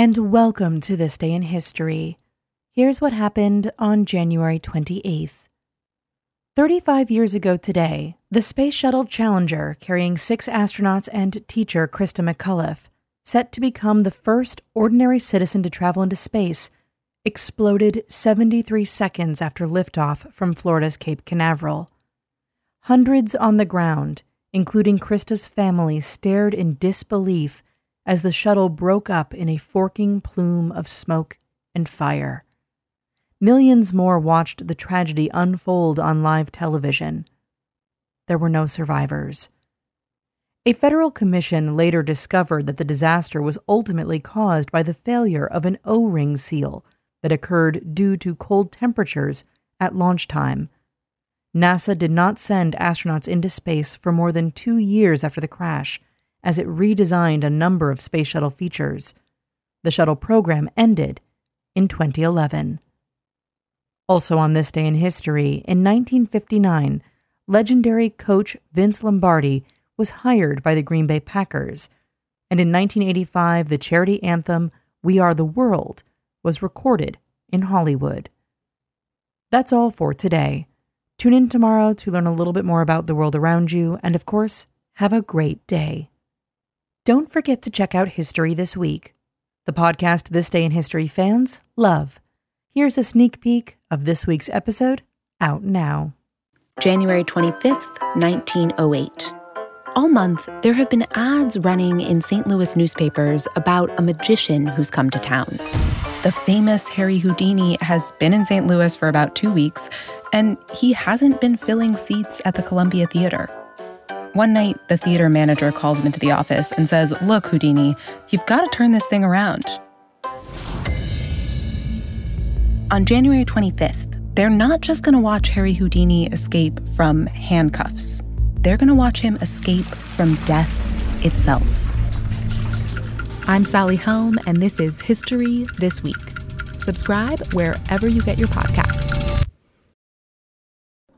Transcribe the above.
and welcome to This Day in History. Here's what happened on January 28th. 35 years ago today, the Space Shuttle Challenger, carrying six astronauts and teacher Christa McAuliffe, set to become the first ordinary citizen to travel into space, exploded 73 seconds after liftoff from Florida's Cape Canaveral. Hundreds on the ground, including Christa's family, stared in disbelief as the shuttle broke up in a forking plume of smoke and fire. Millions more watched the tragedy unfold on live television. There were no survivors. A federal commission later discovered that the disaster was ultimately caused by the failure of an O ring seal that occurred due to cold temperatures at launch time. NASA did not send astronauts into space for more than two years after the crash, as it redesigned a number of space shuttle features. The shuttle program ended in 2011. Also, on this day in history, in 1959, legendary coach Vince Lombardi was hired by the Green Bay Packers. And in 1985, the charity anthem, We Are the World, was recorded in Hollywood. That's all for today. Tune in tomorrow to learn a little bit more about the world around you, and of course, have a great day. Don't forget to check out History This Week, the podcast This Day in History fans love. Here's a sneak peek of this week's episode out now. January 25th, 1908. All month, there have been ads running in St. Louis newspapers about a magician who's come to town. The famous Harry Houdini has been in St. Louis for about two weeks, and he hasn't been filling seats at the Columbia Theater. One night, the theater manager calls him into the office and says, Look, Houdini, you've got to turn this thing around. On January 25th, they're not just going to watch Harry Houdini escape from handcuffs, they're going to watch him escape from death itself. I'm Sally Helm, and this is History This Week. Subscribe wherever you get your podcasts.